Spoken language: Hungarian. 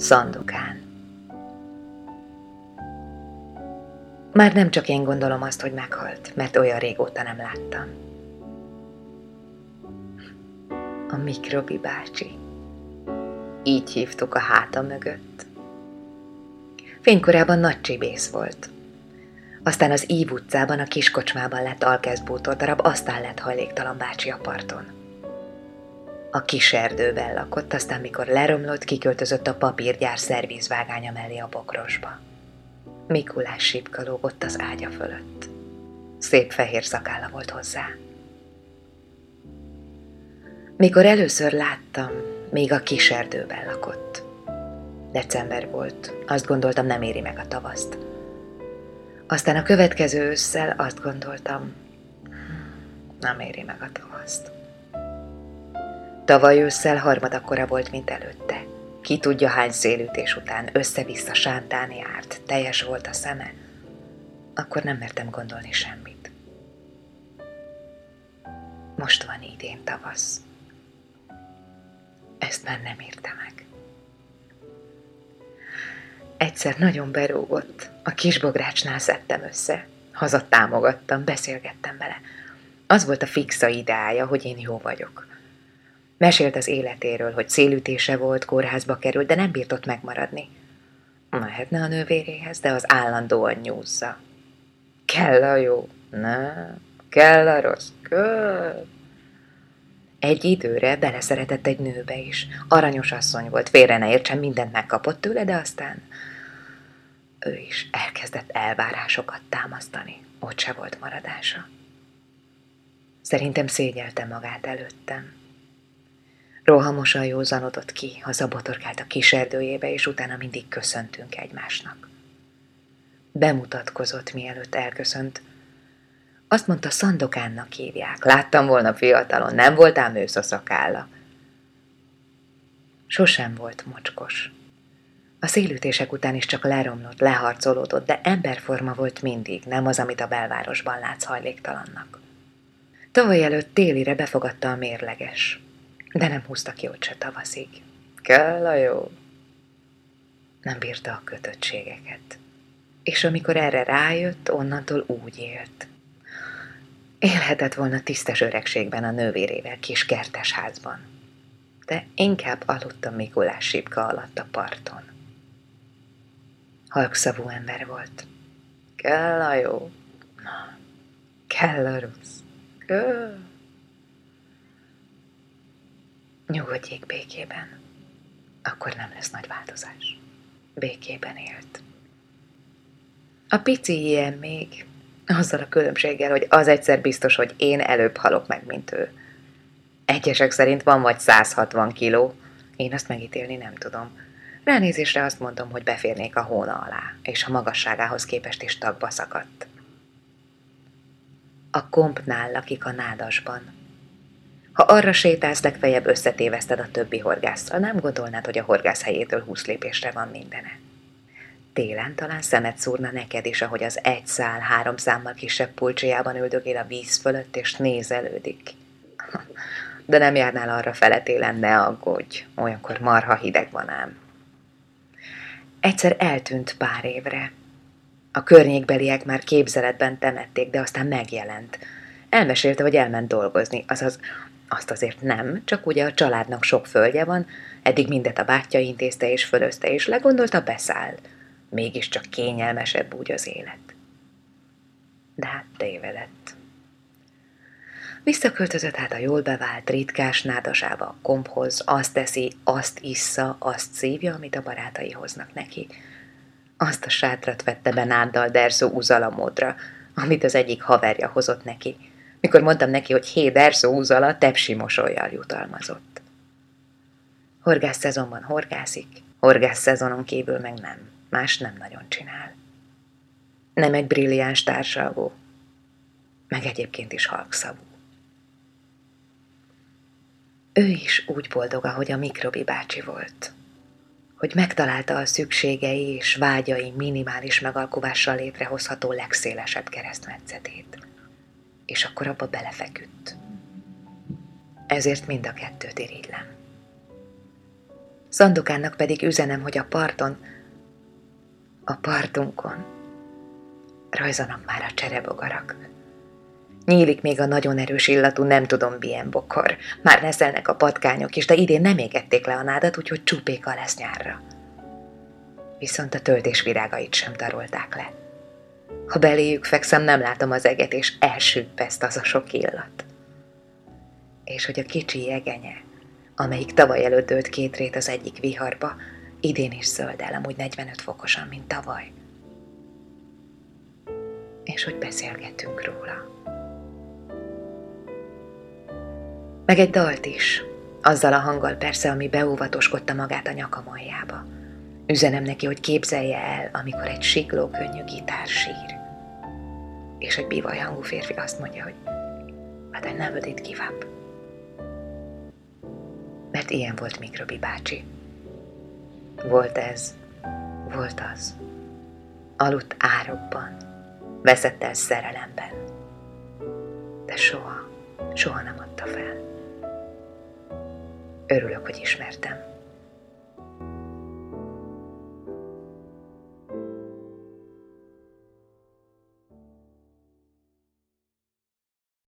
Szandokán Már nem csak én gondolom azt, hogy meghalt, mert olyan régóta nem láttam. A Mikrobi bácsi. Így hívtuk a háta mögött. Fénykorában nagy csibész volt. Aztán az Ív utcában, a kiskocsmában lett alkezbútor darab, aztán lett hajléktalan bácsi a parton. A kis erdőben lakott, aztán mikor leromlott, kiköltözött a papírgyár szervízvágánya mellé a bokrosba. Mikulás sípka lógott az ágya fölött. Szép fehér szakálla volt hozzá. Mikor először láttam, még a kis erdőben lakott. December volt, azt gondoltam nem éri meg a tavaszt. Aztán a következő ősszel azt gondoltam, nem éri meg a tavaszt. Tavaly ősszel harmadakkora volt, mint előtte. Ki tudja hány szélütés után össze-vissza sántán járt, teljes volt a szeme. Akkor nem mertem gondolni semmit. Most van idén tavasz. Ezt már nem írta meg. Egyszer nagyon berúgott, a kisbográcsnál szedtem össze. Haza támogattam, beszélgettem vele. Az volt a fixa ideája, hogy én jó vagyok. Mesélt az életéről, hogy szélütése volt, kórházba került, de nem bírt ott megmaradni. Mehetne a nővéréhez, de az állandóan nyúzza. Kell a jó, nem, kell a rossz, kell. Egy időre beleszeretett egy nőbe is. Aranyos asszony volt, félre ne értsen, mindent megkapott tőle, de aztán ő is elkezdett elvárásokat támasztani. Ott se volt maradása. Szerintem szégyelte magát előttem. Rohamosan józanodott ki, hazabotorkált a kis erdőjébe, és utána mindig köszöntünk egymásnak. Bemutatkozott, mielőtt elköszönt. Azt mondta, Szandokánnak hívják. Láttam volna fiatalon, nem voltál ősz a. Sosem volt mocskos. A szélütések után is csak leromlott, leharcolódott, de emberforma volt mindig, nem az, amit a belvárosban látsz hajléktalannak. Tavaly előtt télire befogadta a mérleges de nem húzta ki ott se tavaszig. Kell a jó. Nem bírta a kötöttségeket. És amikor erre rájött, onnantól úgy élt. Élhetett volna tisztes öregségben a nővérével kis kertes házban. De inkább aludt a Mikulás sípka alatt a parton. Halkszavú ember volt. Kell a jó. Kell a rossz. Kell. Nyugodjék békében. Akkor nem lesz nagy változás. Békében élt. A pici ilyen még, azzal a különbséggel, hogy az egyszer biztos, hogy én előbb halok meg, mint ő. Egyesek szerint van vagy 160 kiló, én azt megítélni nem tudom. Ránézésre azt mondom, hogy beférnék a hóna alá, és a magasságához képest is tagba szakadt. A kompnál lakik a nádasban, ha arra sétálsz, legfeljebb összetéveszted a többi horgásszal, nem gondolnád, hogy a horgász helyétől húsz lépésre van mindene. Télen talán szemet szúrna neked is, ahogy az egy szál három számmal kisebb pulcsiában üldögél a víz fölött, és nézelődik. De nem járnál arra fele télen, ne aggódj, olyankor marha hideg van ám. Egyszer eltűnt pár évre. A környékbeliek már képzeletben temették, de aztán megjelent. Elmesélte, hogy elment dolgozni, azaz azt azért nem, csak ugye a családnak sok földje van, eddig mindet a bátyja intézte és fölözte, és legondolta beszáll. Mégiscsak kényelmesebb úgy az élet. De hát tévedett. Visszaköltözött hát a jól bevált, ritkás nádasába a komphoz, azt teszi, azt issza, azt szívja, amit a barátai hoznak neki. Azt a sátrat vette be náddal derzó uzalamódra, amit az egyik haverja hozott neki – mikor mondtam neki, hogy hé, derszó húzala, tepsi mosolyjal jutalmazott. Horgász szezonban horgászik, horgász szezonon kívül meg nem. Más nem nagyon csinál. Nem egy brilliáns társalgó, meg egyébként is halkszavú. Ő is úgy boldog, ahogy a Mikrobi bácsi volt, hogy megtalálta a szükségei és vágyai minimális megalkovással létrehozható legszélesebb keresztmetszetét és akkor abba belefeküdt. Ezért mind a kettőt irigylem. Szandokánnak pedig üzenem, hogy a parton, a partunkon rajzanak már a cserebogarak. Nyílik még a nagyon erős illatú nem tudom milyen bokor. Már neszelnek a patkányok is, de idén nem égették le a nádat, úgyhogy csupéka lesz nyárra. Viszont a töltés virágait sem tarolták le. Ha beléjük fekszem, nem látom az eget, és elsüppeszt az a sok illat. És hogy a kicsi jegenye, amelyik tavaly előtt ölt két rét az egyik viharba, idén is zöld el, amúgy 45 fokosan, mint tavaly. És hogy beszélgetünk róla. Meg egy dalt is, azzal a hanggal persze, ami beóvatoskodta magát a nyakam aljába. Üzenem neki, hogy képzelje el, amikor egy sikló könnyű gitár sír. És egy bivaj hangú férfi azt mondja, hogy but I never did give up. Mert ilyen volt Mikrobi bácsi. Volt ez, volt az. Aludt árokban, veszett el szerelemben. De soha, soha nem adta fel. Örülök, hogy ismertem.